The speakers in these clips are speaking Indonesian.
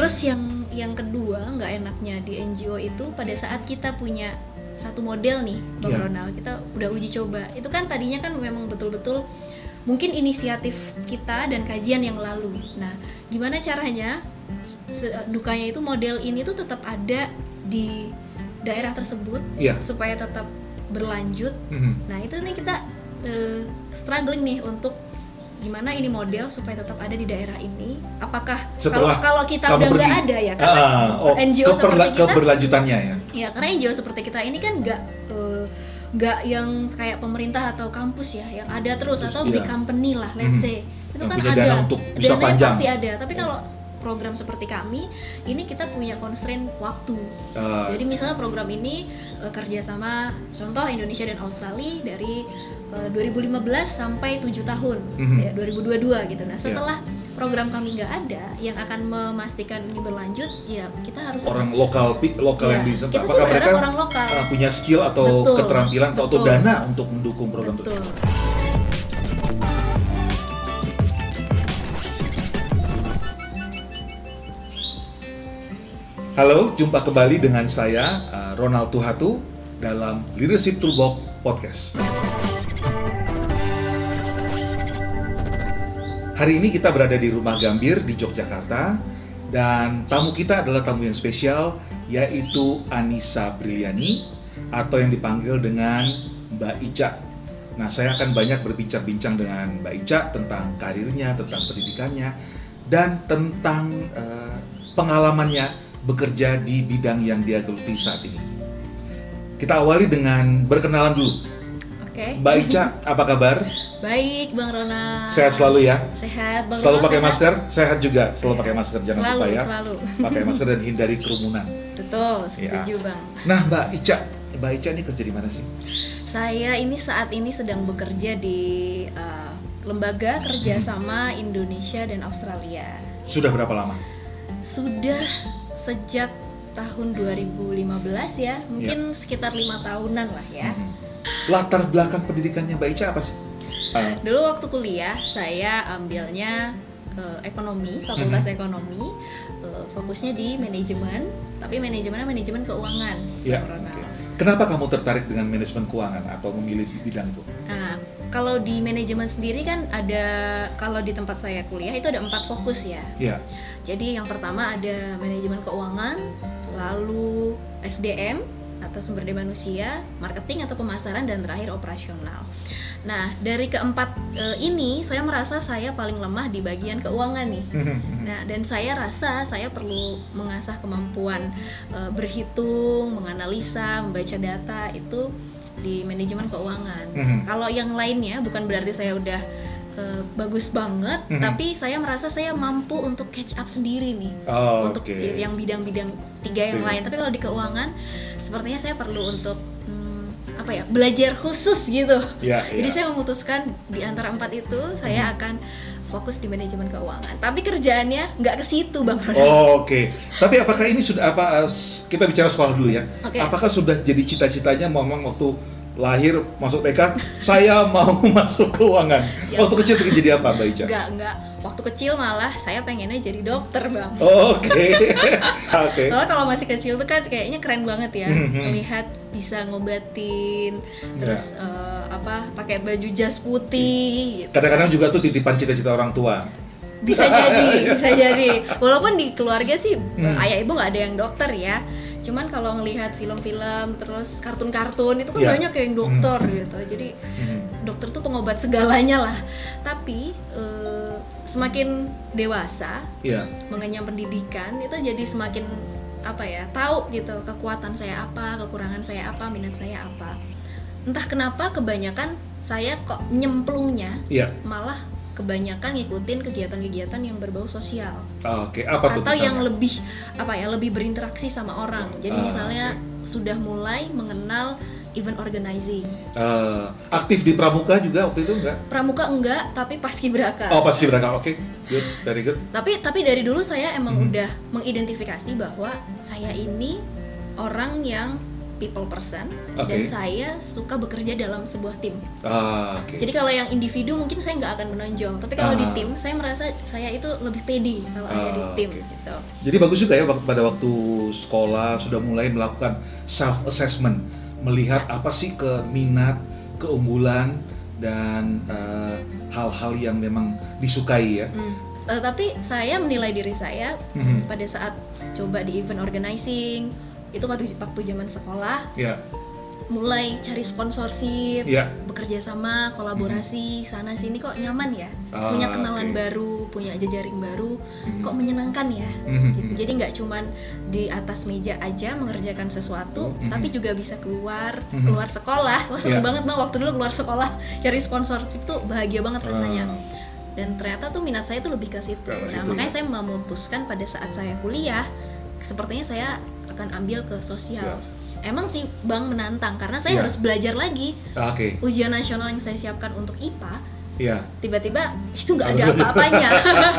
terus yang yang kedua nggak enaknya di NGO itu pada saat kita punya satu model nih bang Iya. Ronald kita udah uji coba itu kan tadinya kan memang betul-betul mungkin inisiatif kita dan kajian yang lalu nah gimana caranya se- dukanya itu model ini tuh tetap ada di daerah tersebut Iya. supaya tetap berlanjut Mhm. Nah itu nih kita eh, struggling nih untuk gimana ini model supaya tetap ada di daerah ini. Apakah kalau Setelah kalau kita kamu udah nggak ada ya karena Ah, oh, NGO keperla- seperti kita- keberlanjutannya ya. ya karena NGO seperti kita ini kan nggak eh, nggak yang kayak pemerintah atau kampus ya yang ada terus Terus, atau iya. big company lah let's Mhm. say itu Yang kan ada dana untuk bisa Dananya panjang. pasti ada tapi kalau program seperti kami ini kita punya constraint waktu Ah, jadi misalnya program ini eh, kerjasama contoh Indonesia dan Australia dari eh, 2015 sampai 7 tahun Mhm. ya 2022 gitu. Iya. Nah setelah program kami nggak ada yang akan memastikan ini berlanjut, ya kita harus orang lokal lokal ya, yang di kita sih apakah mereka orang lokal. uh, punya skill atau Betul, keterampilan atau, atau betul. dana untuk mendukung program Betul. tersebut. Halo, jumpa kembali dengan saya uh, Ronald Tuhatu dalam Leadership Toolbox Podcast. Hari ini kita berada di Rumah Gambir di Yogyakarta dan tamu kita adalah tamu yang spesial yaitu Anissa Briliani atau yang dipanggil dengan Mbak Ica. Nah, saya akan banyak berbincang-bincang dengan Mbak Ica tentang karirnya, tentang pendidikannya, dan tentang eh, pengalamannya bekerja di bidang yang dia geluti saat ini. Kita awali dengan berkenalan dulu. Oke. Mbak Ica, apa kabar? Baik, Bang Rona. Sehat selalu ya? Sehat, Bang Selalu Rona pakai sehat? masker? Sehat juga, selalu pakai masker jangan selalu, lupa ya. Selalu, Pakai masker dan hindari kerumunan. Betul, Ya. setuju Bang. Nah, Mbak Ica, Mbak Ica ini kerja di mana sih? Saya ini saat ini sedang bekerja di eh, lembaga Hmm. kerjasama Indonesia dan Australia. Sudah berapa lama? Sudah sejak tahun 2015 ya, mungkin sekitar lima tahunan lah ya. Mhm. Latar belakang pendidikannya Mbak Ica apa sih? Ah, Dulu waktu kuliah saya ambilnya eh, ekonomi, fakultas Mhm. ekonomi, eh, fokusnya di manajemen, tapi manajemennya manajemen keuangan. ya. Oke. Kenapa kamu tertarik dengan manajemen keuangan atau memilih bidang itu? Nah, kalau di manajemen sendiri kan ada kalau di tempat saya kuliah itu ada empat fokus ya. Ya. Jadi yang pertama ada manajemen keuangan, lalu SDM atau sumber daya manusia, marketing atau pemasaran dan terakhir operasional. Nah, dari keempat eh, ini saya merasa saya paling lemah di bagian keuangan nih. Nah, dan saya rasa saya perlu mengasah kemampuan eh, berhitung, menganalisa, membaca data itu di manajemen keuangan. Mhm. Kalau yang lainnya bukan berarti saya udah eh, bagus banget, Mhm. tapi saya merasa saya mampu untuk catch up sendiri nih Oh, untuk Oke. yang bidang-bidang tiga yang Oke. lain. Tapi kalau di keuangan, sepertinya saya perlu untuk hmm, apa ya belajar khusus gitu. Ya, Jadi ya. saya memutuskan di antara empat itu saya Mhm. akan fokus di manajemen keuangan. Tapi kerjaannya nggak ke situ, Bang Ronald. Oh, Oke. Tapi apakah ini sudah apa? eh, Kita bicara sekolah dulu ya. Oke. Apakah sudah jadi cita-citanya memang waktu lahir masuk TK saya mau masuk keuangan. Ya. Waktu kecil pengen jadi apa Mbak Ica? Enggak, enggak. Waktu kecil malah saya pengennya jadi dokter, Bang. Oh, Oke. Oke. Soalnya kalau masih kecil tuh kan kayaknya keren banget ya, Mhm. melihat bisa ngobatin, Ya. terus eh, apa pakai baju jas putih. gitu. Kadang-kadang juga tuh titipan cita-cita orang tua. bisa jadi, bisa jadi. Walaupun di keluarga sih Hmm. eh, ayah ibu nggak ada yang dokter ya. Cuman kalau ngelihat film-film terus kartun-kartun itu kan Ya. banyak yang dokter gitu. Jadi Mhm. dokter tuh pengobat segalanya lah. Tapi eh, semakin dewasa Iya. mengenyam pendidikan itu jadi semakin apa ya tahu gitu kekuatan saya apa kekurangan saya apa minat saya apa entah kenapa kebanyakan saya kok nyemplungnya Iya. malah kebanyakan ngikutin kegiatan-kegiatan yang berbau sosial Oke. Apa tuh atau yang misalnya? lebih apa ya lebih berinteraksi sama orang jadi Ah, misalnya sudah mulai mengenal event organizing Eh, aktif di pramuka juga waktu itu enggak? pramuka enggak tapi paskibraka Oh, pasti berangkat. Oke. Good. Very good. tapi tapi dari dulu saya emang Mhm. udah mengidentifikasi bahwa saya ini orang yang people person dan Oke. saya suka bekerja dalam sebuah tim. Ah, oke. Jadi kalau yang individu mungkin saya nggak akan menonjol, tapi kalau di Ah. tim saya merasa saya itu lebih pede kalau ada di Ah, tim oke. gitu. Jadi bagus juga ya waktu pada waktu sekolah sudah mulai melakukan self assessment, melihat apa sih keminat, keunggulan dan eh, hal-hal yang memang disukai ya. Hmm. Eh, tapi saya menilai diri saya Mhm. pada saat coba di event organizing itu waktu waktu zaman sekolah Ya, mulai cari sponsorship ya. bekerja sama kolaborasi sana sini kok nyaman ya Ah, punya kenalan oke. baru punya jejaring baru Mhm. kok menyenangkan ya Mhm. gitu. jadi nggak cuman di atas meja aja mengerjakan sesuatu Mhm. tapi juga bisa keluar Mhm. keluar sekolah wah seru Iya. banget bang waktu dulu keluar sekolah cari sponsorship tuh bahagia banget rasanya Ah, dan ternyata tuh minat saya tuh lebih ke situ. Nah, situ, makanya ya. saya memutuskan pada saat saya kuliah, sepertinya saya akan ambil ke sosial. siap. Emang sih Bang menantang karena saya Iya. harus belajar lagi Ah, Oke, ujian nasional yang saya siapkan untuk IPA, ya. tiba-tiba itu nggak ada apa-apanya.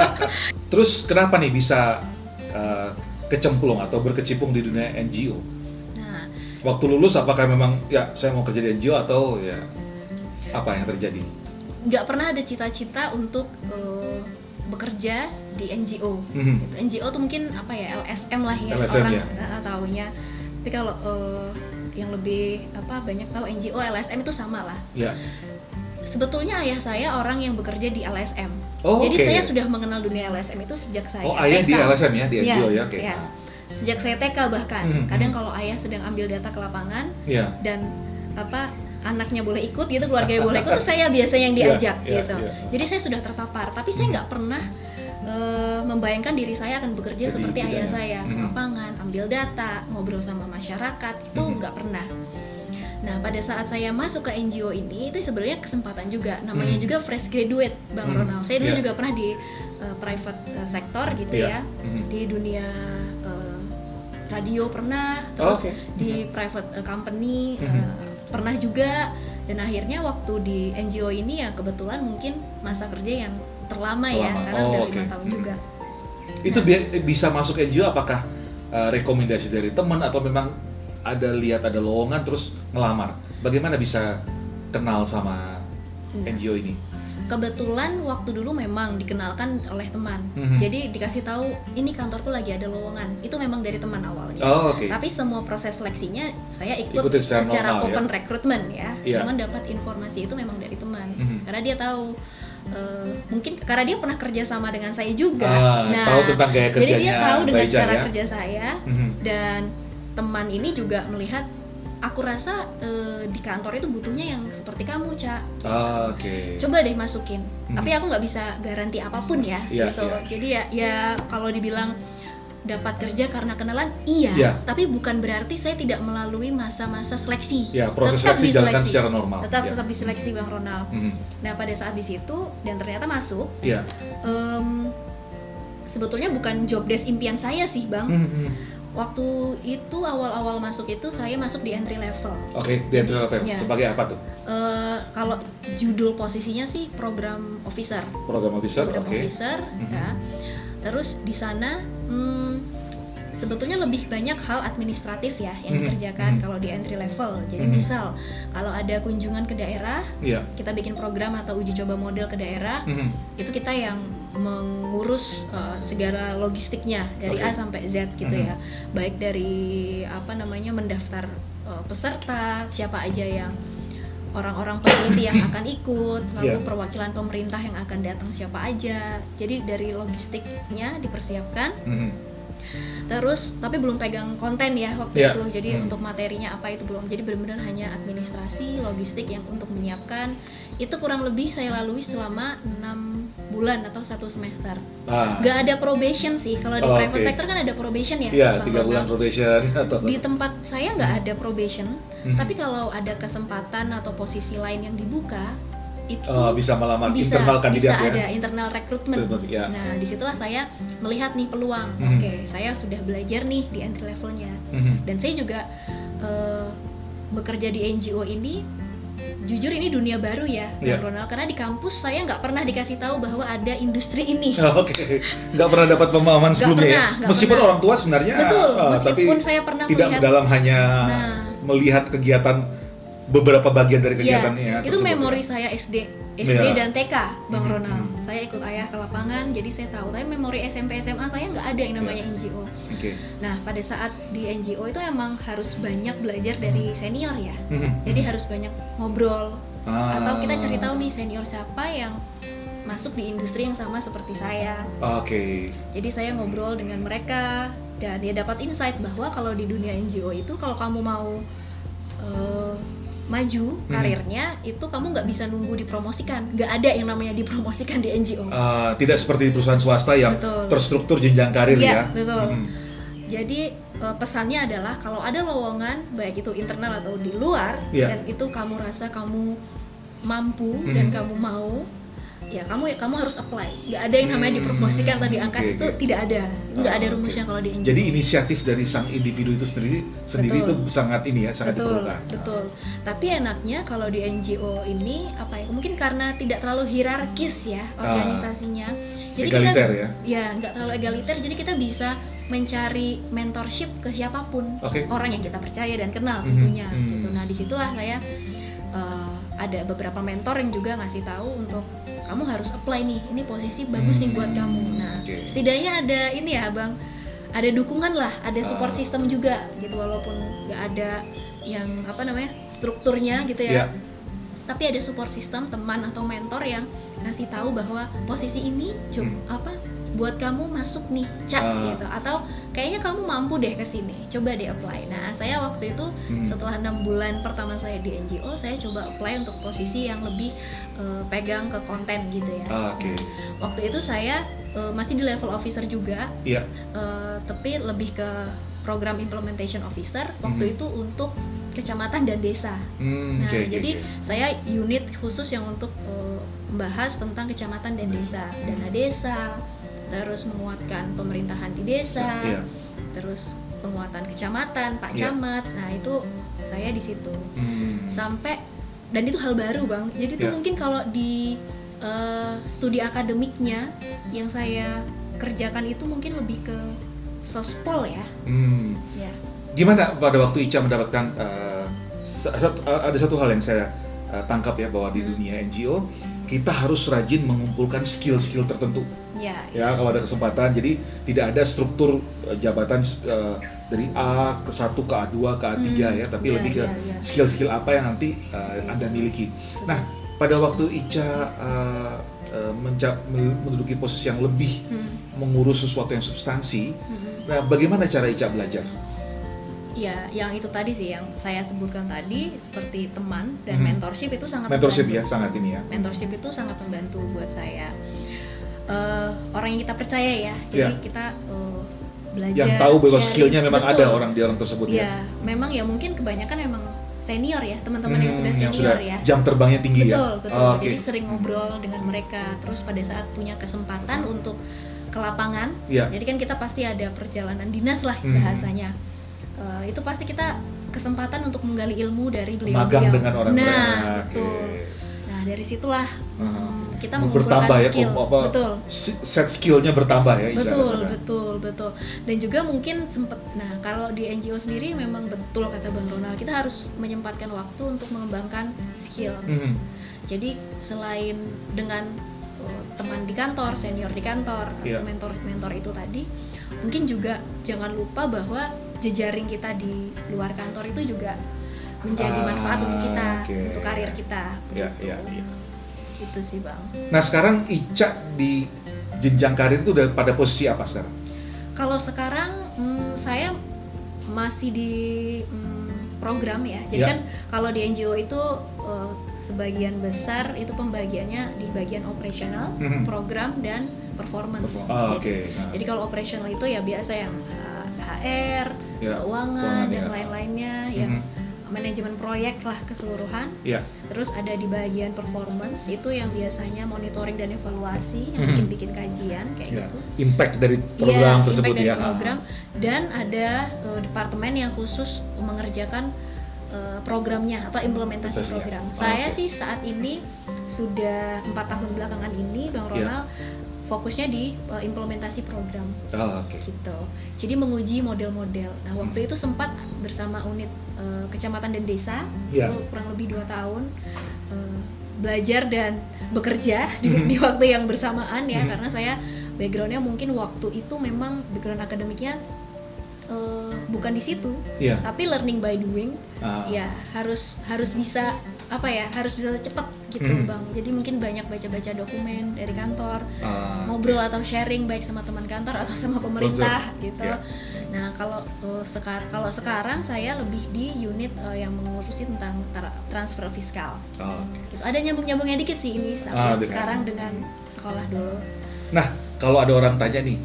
Terus kenapa nih bisa eh, kecemplung atau berkecimpung di dunia NGO? nah, Waktu lulus apakah memang ya saya mau kerja di NGO atau ya apa yang terjadi? nggak pernah ada cita-cita untuk eh, bekerja di NGO. Mhm. NGO tuh mungkin apa ya LSM lah ya LSM, orang ya. eh, taunya. Tapi kalau eh, yang lebih apa banyak tahu NGO LSM itu sama lah. Ya. Sebetulnya ayah saya orang yang bekerja di LSM. Oh, Jadi oke. saya sudah mengenal dunia LSM itu sejak saya Oh, ayah di TK. LSM ya, di Iya, NGO ya, oke. iya. Sejak saya TK bahkan. Mhm, Kadang mhm. kalau ayah sedang ambil data ke lapangan Iya. dan apa anaknya boleh ikut gitu, keluarganya boleh ikut, tuh saya biasanya yang diajak iya, gitu. iya. Jadi saya sudah terpapar, tapi saya Mhm. nggak pernah eh, membayangkan diri saya akan bekerja Jadi seperti ayah saya ke lapangan, ambil data, ngobrol sama masyarakat itu nggak pernah. Nah pada saat saya masuk ke NGO ini itu sebenarnya kesempatan juga, namanya Mhm. juga fresh graduate, Bang Mhm. Ronald. Saya dulu Iya. juga pernah di eh, private eh, sector gitu Iya. ya, Mhm. di dunia eh, radio pernah, Oh, terus Oke. di private eh, company Mhm. eh, pernah juga dan akhirnya waktu di NGO ini ya kebetulan mungkin masa kerja yang terlama, ya karena Oh, udah lima tahun Mhm. juga Itu bi- bisa masuk NGO apakah eh, rekomendasi dari teman atau memang ada lihat ada lowongan terus ngelamar? Bagaimana bisa kenal sama Nah, NGO ini? kebetulan waktu dulu memang dikenalkan oleh teman Mhm. jadi dikasih tahu ini kantorku lagi ada lowongan itu memang dari teman awalnya Oh, oke. tapi semua proses seleksinya saya ikut Ikutin secara secara normal, ya? open recruitment ya Iya. cuman dapat informasi itu memang dari teman Mhm. karena dia tahu eh, mungkin karena dia pernah kerja sama dengan saya juga Ah, nah tahu tentang gaya kerjanya jadi dia tahu dengan Ica, cara ya? kerja saya Mhm. dan teman ini juga melihat aku rasa eh, di kantor itu butuhnya yang seperti kamu cak Ah, Oke. coba deh masukin Mhm. tapi aku nggak bisa garanti apa pun ya Iya, gitu iya. jadi ya ya kalau dibilang dapat kerja karena kenalan iya Iya. tapi bukan berarti saya tidak melalui masa-masa seleksi Ya, proses Tetap seleksi jalankan diseleksi. secara normal. tetap ya. tetap diseleksi bang Ronald Mhm. nah pada saat di situ dan ternyata masuk Iya. em, sebetulnya bukan job desk impian saya sih bang Mhm. waktu itu awal-awal masuk itu saya masuk di entry level Oke, di entry level Iya. sebagai apa tuh? Eh, kalau judul posisinya sih program officer Program officer, program oke. officer Mhm. ya terus di sana hmm, sebetulnya lebih banyak hal administratif ya yang Mhm, dikerjakan mhm. kalau di entry level jadi Mhm. misal kalau ada kunjungan ke daerah Iya. kita bikin program atau uji coba model ke daerah Mhm. itu kita yang mengurus uh, segala logistiknya dari Oke. A sampai Z gitu Mhm. ya baik dari apa namanya mendaftar uh, peserta siapa aja yang orang-orang peneliti yang akan ikut lalu Iya. perwakilan pemerintah yang akan datang siapa aja jadi dari logistiknya dipersiapkan Mhm. Terus tapi belum pegang konten ya waktu Iya. itu jadi Hmm. untuk materinya apa itu belum jadi benar-benar hanya administrasi logistik yang untuk menyiapkan itu kurang lebih saya lalui selama enam bulan atau satu semester Ah. nggak ada probation sih kalau di Oh, private oke. sector kan ada probation ya Iya, tiga bulan probation atau di tempat saya nggak ada probation Mhm. tapi kalau ada kesempatan atau posisi lain yang dibuka itu Oh, bisa melamar bisa internal kandidat bisa ya. ada internal Recruitment, ya. nah di situlah saya melihat nih peluang Mhm. oke saya sudah belajar nih di entry levelnya Mhm. dan saya juga eh, bekerja di NGO ini jujur ini dunia baru ya. Bang Ronald karena di kampus saya nggak pernah dikasih tahu bahwa ada industri ini Oh, Oke, nggak pernah dapat pemahaman sebelumnya pernah, ya. Meskipun pernah. orang tua sebenarnya, betul tapi meskipun saya pernah tidak melihat dalam hanya nah melihat kegiatan beberapa bagian dari Iya, kegiatannya ya, itu tersebut memori ya. saya SD SD Iya. dan TK Bang Mhm, Ronald mhm. saya ikut ayah ke lapangan jadi saya tahu tapi memori SMP SMA saya nggak ada yang namanya Iya. NGO Oke. nah pada saat di NGO itu emang harus banyak belajar dari senior ya Mhm, jadi mhm. harus banyak ngobrol Ah. atau kita cari tahu nih senior siapa yang masuk di industri yang sama seperti saya Oke. jadi saya ngobrol dengan mereka dan dia dapat insight bahwa kalau di dunia NGO itu kalau kamu mau eh, maju Hmm. karirnya itu kamu nggak bisa nunggu dipromosikan nggak ada yang namanya dipromosikan di NGO Ah, tidak seperti di perusahaan swasta yang betul terstruktur jenjang karir Iya, ya. betul. Mhm. jadi eh, pesannya adalah kalau ada lowongan baik itu internal atau di luar Iya. dan itu kamu rasa kamu mampu Hmm. dan kamu mau ya kamu ya kamu harus apply nggak ada yang namanya Hmm, dipromosikan atau diangkat oke, itu oke. tidak ada nggak Ah, ada oke. rumusnya kalau di NGO Jadi inisiatif dari sang individu itu sendiri sendiri Betul. itu sangat ini ya, sangat betul diperlukan. betul tapi enaknya kalau di NGO ini apa ya mungkin karena tidak terlalu hierarkis ya organisasinya jadi Ah. Egaliter kita ya. ya nggak terlalu egaliter jadi kita bisa mencari mentorship ke siapa pun Oke. orang yang kita percaya dan kenal Mhm, tentunya mhm. gitu nah di situlah saya eh, ada beberapa mentor yang juga ngasih tahu untuk kamu harus apply nih ini posisi bagus nih buat Hmm, kamu nah oke. setidaknya ada ini ya bang ada dukungan lah ada support Ah. system juga gitu walaupun nggak ada yang apa namanya strukturnya gitu ya tapi ada support system teman atau mentor yang ngasih tahu bahwa posisi ini coba Hmm. apa buat kamu masuk nih cak Ah. gitu atau kayaknya kamu mampu deh ke sini coba deh apply nah saya waktu itu Hmm. setelah enam bulan pertama saya di NGO saya coba apply untuk posisi yang lebih eh, pegang ke konten gitu ya Ah, Oke. waktu itu saya eh, masih di level officer juga Iya. eh, tapi lebih ke program implementation officer waktu Mhm. itu untuk kecamatan dan desa Hmm, Nah, oke, jadi oke. saya unit khusus yang untuk eh, membahas tentang kecamatan dan desa, dana desa, terus menguatkan pemerintahan di desa, Iya. terus penguatan kecamatan, Pak. Camat. Nah, itu saya di situ. Hmm. Sampai dan itu hal baru, Bang. Jadi itu Iya. mungkin kalau di eh, studi akademiknya yang saya kerjakan itu mungkin lebih ke sospol ya. Hmm. Ya. Gimana pada waktu Ica mendapatkan eh, ada satu hal yang saya eh, tangkap ya bahwa di Hmm. dunia NGO kita harus rajin mengumpulkan skill-skill tertentu Ya. ya kalau ada kesempatan jadi tidak ada struktur eh, jabatan eh, dari A ke 1 ke A2 ke A3 Hmm. ya tapi Ya, lebih ke ya, ya. skill-skill apa yang nanti eh, Anda miliki. Nah, pada waktu Ica eh, menca- menduduki posisi yang lebih Hmm, mengurus sesuatu yang substansi, hmm. nah bagaimana cara Ica belajar? Ya, yang itu tadi sih yang saya sebutkan tadi seperti teman dan Mhm. mentorship itu sangat Mentorship membantu. ya sangat ini ya. Mentorship itu sangat membantu buat saya. Eh, orang yang kita percaya ya, jadi Ya. kita eh, belajar. Yang tahu bahwa sharing. skillnya memang Betul. ada orang di orang tersebut ya. Ya, memang ya mungkin kebanyakan memang senior ya, teman-teman yang Hmm, sudah senior ya. jam terbangnya tinggi betul, ya. betul. Oh, Oke. Jadi sering ngobrol dengan mereka. Terus pada saat punya kesempatan untuk ke lapangan, Iya. jadi kan kita pasti ada perjalanan dinas lah Hmm. bahasanya. Eh, itu pasti kita kesempatan untuk menggali ilmu dari beliau. Magang dengan orang Nah, lain. betul. Nah dari situlah Hmm. hmm, kita Bertambah mengumpulkan ya, skill. apa, betul, Set skillnya bertambah ya betul, betul, betul. Dan juga mungkin sempet. Nah kalau di NGO sendiri memang betul kata Bang Ronald, kita harus menyempatkan waktu untuk mengembangkan skill. Mhm. Jadi selain dengan uh, teman di kantor, senior di kantor, Iya. mentor-mentor itu tadi, mungkin juga jangan lupa bahwa jejaring kita di luar kantor itu juga menjadi Ah, manfaat untuk kita, oke. untuk karir kita. Ya, begitu. ya, ya. Gitu sih bang. Nah sekarang Ica di jenjang karir itu udah pada posisi apa sekarang? Kalau sekarang hmm, saya masih di hmm, program ya. Jadi Ya. kan kalau di NGO itu uh, sebagian besar itu pembagiannya di bagian operasional, Mhm. program dan performance. Ah, Oke. Jadi, Nah, jadi kalau operasional itu ya biasa yang uh, HR, ya. keuangan keuangan, dan ya. lain-lainnya, yang Mhm. Manajemen proyek lah keseluruhan. Ya. Terus ada di bagian performance itu yang biasanya monitoring dan evaluasi, yang Mhm. bikin-bikin kajian kayak Ya. gitu. Impact dari Iya, program tersebut impact dari ya. program dan ada uh, departemen yang khusus mengerjakan uh, programnya atau implementasi Prosesnya. program. Oh, Saya oke. sih saat ini sudah empat tahun belakangan ini, Bang Iya. Ronald, fokusnya di uh, implementasi program Oh, oke. gitu. Jadi menguji model-model. Nah waktu Hmm. itu sempat bersama unit uh, kecamatan dan desa Iya. itu kurang lebih dua tahun uh, belajar dan bekerja di, Mhm. di waktu yang bersamaan ya Mhm. karena saya backgroundnya mungkin waktu itu memang background akademiknya uh, bukan di situ Iya. tapi learning by doing Ah, ya harus harus bisa apa ya harus bisa cepat gitu Mhm. bang jadi mungkin banyak baca-baca dokumen dari kantor ah, ngobrol atau sharing baik sama teman kantor atau sama pemerintah gitu. Ya. Nah kalau sekarang kalau sekarang saya lebih di unit uh, yang mengurusi tentang tra- transfer fiskal. oh. Gitu. Ada nyambung-nyambungnya dikit sih ini Ah, dengan- sekarang dengan sekolah dulu. Kalau ada orang tanya nih,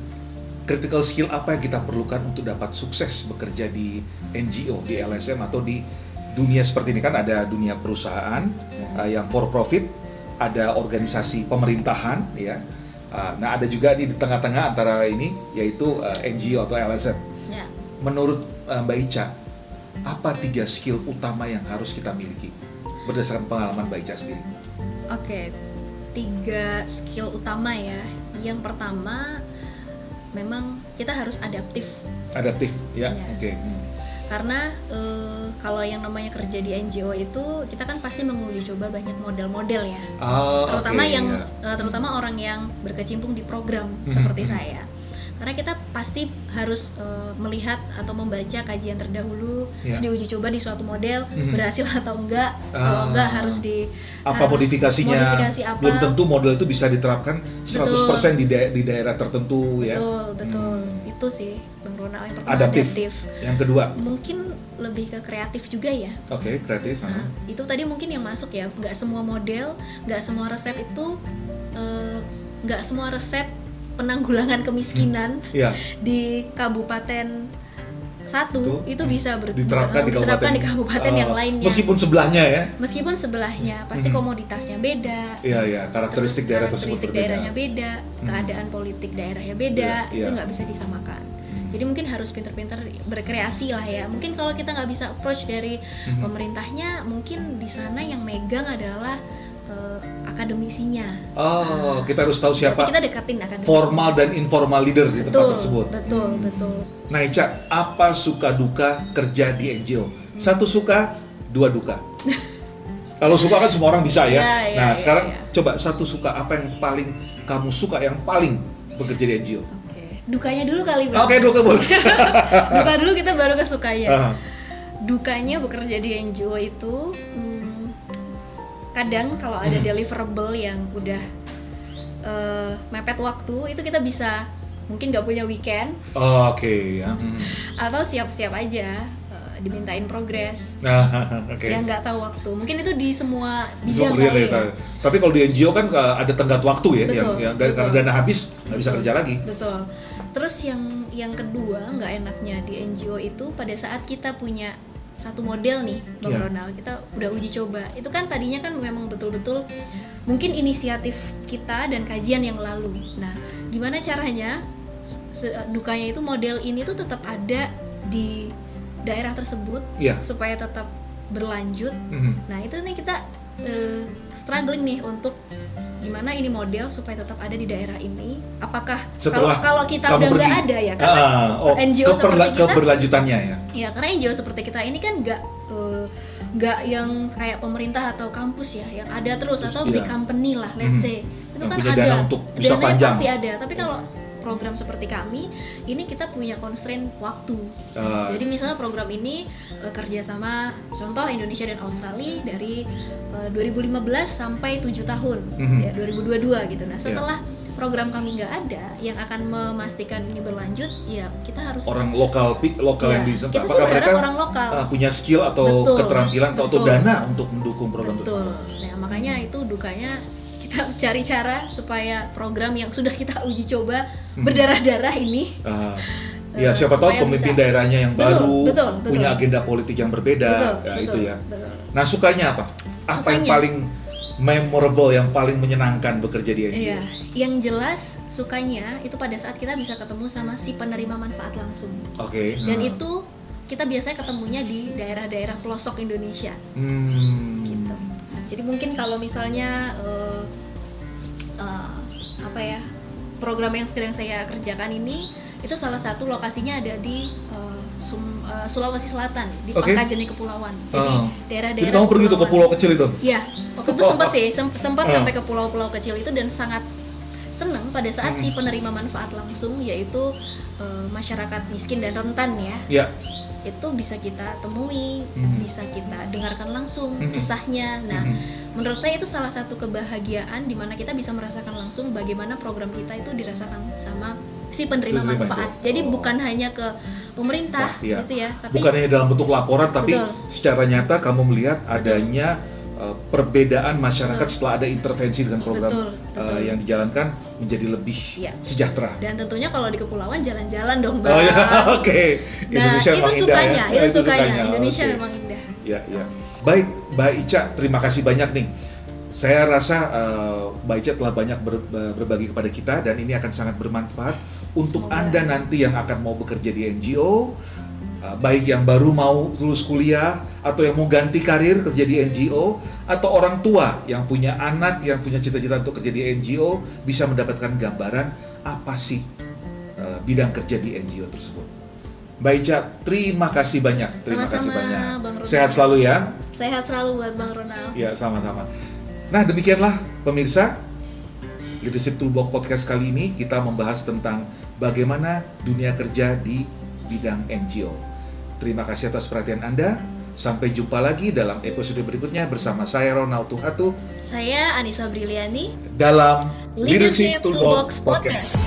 critical skill apa yang kita perlukan untuk dapat sukses bekerja di NGO, di LSM atau di dunia seperti ini kan ada dunia perusahaan uh, yang for profit, ada organisasi pemerintahan ya. Uh, nah, ada juga di di tengah-tengah antara ini yaitu uh, NGO atau LSM. Ya. Menurut uh, Mbak Ica, apa tiga skill utama yang harus kita miliki berdasarkan pengalaman Mbak Ica sendiri? Oke, tiga skill utama ya. Yang pertama memang kita harus adaptif Adaptif, ya, Ya. oke. Karena eh, kalau yang namanya kerja di NGO itu kita kan pasti menguji coba banyak model-model ya. Ah, terutama oke, yang ya. eh, terutama orang yang berkecimpung di program Mhm, seperti mhm. saya karena kita pasti harus eh, melihat atau membaca kajian terdahulu Ya. terus diuji coba di suatu model Mhm. berhasil atau enggak Ah. kalau enggak harus di apa harus modifikasinya modifikasi apa belum tentu model itu bisa diterapkan 100% di, da- di daerah tertentu ya betul betul Hmm. itu sih bang Ronald yang pertama Adaptif. adaptif yang kedua mungkin lebih ke kreatif juga ya oke kreatif ah. Nah, itu tadi mungkin yang masuk ya. Nggak semua model, nggak semua resep itu, nggak semua resep penanggulangan kemiskinan ya di kabupaten satu itu hmm, bisa ber- diterapkan di diterapkan kabupaten. di kabupaten Ah, yang lainnya. meskipun sebelahnya ya Meskipun sebelahnya pasti Mhm. komoditasnya beda. iya ya karakteristik daerah karakteristik daerahnya beda, Hmm. keadaan politik daerahnya beda, Iya, itu iya. nggak bisa disamakan. Hmm. Jadi mungkin harus pinter-pinter berkreasi lah ya. Mungkin kalau kita nggak bisa approach dari Mhm. pemerintahnya mungkin di sana yang megang adalah eh, akademisinya. oh kita harus tahu siapa kita dekatin akademisi. formal dan informal leader di tempat betul, tersebut Betul, Hmm. betul. nah Ica apa suka duka kerja di NGO Hmm. satu suka dua duka kalau suka kan semua orang bisa ya, Iya, iya, nah iya, sekarang iya. coba satu suka apa yang paling kamu suka yang paling bekerja di NGO Oke. Dukanya dulu kali, Bang. Oke, duka boleh. Duka dulu kita baru ke sukanya. Ah, Dukanya bekerja di NGO itu hmm, kadang kalau ada Hmm. deliverable yang udah eh, mepet waktu itu kita bisa mungkin nggak punya weekend Oke ya. Hmm. atau siap-siap aja eh, dimintain progres Nah, oke. yang nggak tahu waktu mungkin itu di semua bidang kali ya. Tapi kalau di NGO kan uh, ada tenggat waktu ya, Betul, yang, yang dari- karena betul. dana habis nggak bisa Betul. kerja lagi. Betul. Terus yang yang kedua nggak enaknya di NGO itu pada saat kita punya satu model nih, Bang Iya. Ronald, kita udah uji coba. Itu kan tadinya kan memang betul-betul mungkin inisiatif kita dan kajian yang lalu. Nah, gimana caranya dukanya itu model ini tuh tetap ada di daerah tersebut Iya. supaya tetap berlanjut Mhm. Nah itu nih kita eh, struggling nih untuk gimana ini model supaya tetap ada di daerah ini. Apakah kalau Setelah kalau kita kamu udah nggak ada ya? Karena Ah, oh, NGO keperla- seperti kita- keberlanjutannya ya. ya karena NGO seperti kita ini kan nggak eh, nggak yang kayak pemerintah atau kampus ya, yang ada terus Terus, atau iya. big company lah, let's Mhm. say itu Yang kan ada. dana untuk bisa Dananya panjang. pasti ada. Tapi kalau program seperti kami, ini kita punya constraint waktu. Ah, Jadi misalnya program ini eh, kerjasama contoh Indonesia dan Australia dari eh, 2015 sampai 7 tahun Mhm. ya 2022 gitu. Nah Ya. setelah program kami nggak ada yang akan memastikan ini berlanjut, ya kita harus orang lokal pi- lokal ya, yang di kita apakah mereka orang lokal. ah, punya skill atau Betul, keterampilan atau betul. dana untuk mendukung program Betul. tersebut. Nah makanya itu dukanya kita cari cara supaya program yang sudah kita uji coba Mhm. berdarah-darah ini Ah, eh, ya siapa tahu pemimpin bisa- daerahnya yang Betul, baru betul, betul. punya agenda politik yang berbeda, betul, ya betul, itu ya. betul. Nah sukanya apa? Apa yang Sukanya. paling memorable, yang paling menyenangkan bekerja di NGO? Iya, yang jelas sukanya itu pada saat kita bisa ketemu sama si penerima manfaat langsung. Oke. Dan nah. itu kita biasanya ketemunya di daerah-daerah pelosok Indonesia Hmm. gitu. Jadi mungkin kalau misalnya eh, apa ya program yang sekarang saya kerjakan ini itu salah satu lokasinya ada di uh, Sum, uh, Sulawesi Selatan di Oke. Pangkajene Kepulauan. Jadi Oh. daerah-daerah Jadi kamu pergi tuh ke pulau kecil itu? Iya, waktu itu sempat sih, sem- sempat Oh. sampai ke pulau-pulau kecil itu dan sangat senang pada saat Hmm. si penerima manfaat langsung yaitu uh, masyarakat miskin dan rentan ya. Ya. Itu bisa kita temui, Hmm. bisa kita dengarkan langsung Hmm. kisahnya. Nah, Mhm. Menurut saya itu salah satu kebahagiaan di mana kita bisa merasakan langsung bagaimana program kita itu dirasakan sama si penerima Penerima manfaat. itu. Jadi Oh. bukan hanya ke pemerintah Wah, iya. gitu ya, tapi Bukan hanya dalam bentuk laporan, tapi Betul. secara nyata kamu melihat adanya uh, perbedaan masyarakat Betul. setelah ada intervensi dengan program betul, uh, betul. yang dijalankan menjadi lebih Iya. sejahtera. Dan tentunya kalau di kepulauan jalan-jalan dong, Bang. Oh ya, oke. Nah, Indonesia itu sukanya, ya. itu sukanya. Indonesia Oke. memang indah. Ya, ya. Baik, Mbak Ica, terima kasih banyak nih. Saya rasa uh, Mbak Ica telah banyak ber- ber- berbagi kepada kita dan ini akan sangat bermanfaat untuk Semoga. Anda nanti yang akan mau bekerja di NGO, uh, baik yang baru mau lulus kuliah atau yang mau ganti karir kerja di NGO atau orang tua yang punya anak yang punya cita-cita untuk kerja di NGO bisa mendapatkan gambaran apa sih uh, bidang kerja di NGO tersebut. Mbak Ica, terima kasih banyak. Terima kasih Sama-sama, banyak. Bang Ronald. Sehat selalu ya. Sehat selalu buat Bang Ronald. Ya, sama-sama. Nah, demikianlah pemirsa. Leadership Toolbox Podcast kali ini kita membahas tentang bagaimana dunia kerja di bidang NGO. Terima kasih atas perhatian Anda. Sampai jumpa lagi dalam episode berikutnya bersama saya Ronald Tuhatu Saya Anissa Briliani. dalam Leadership Toolbox Podcast.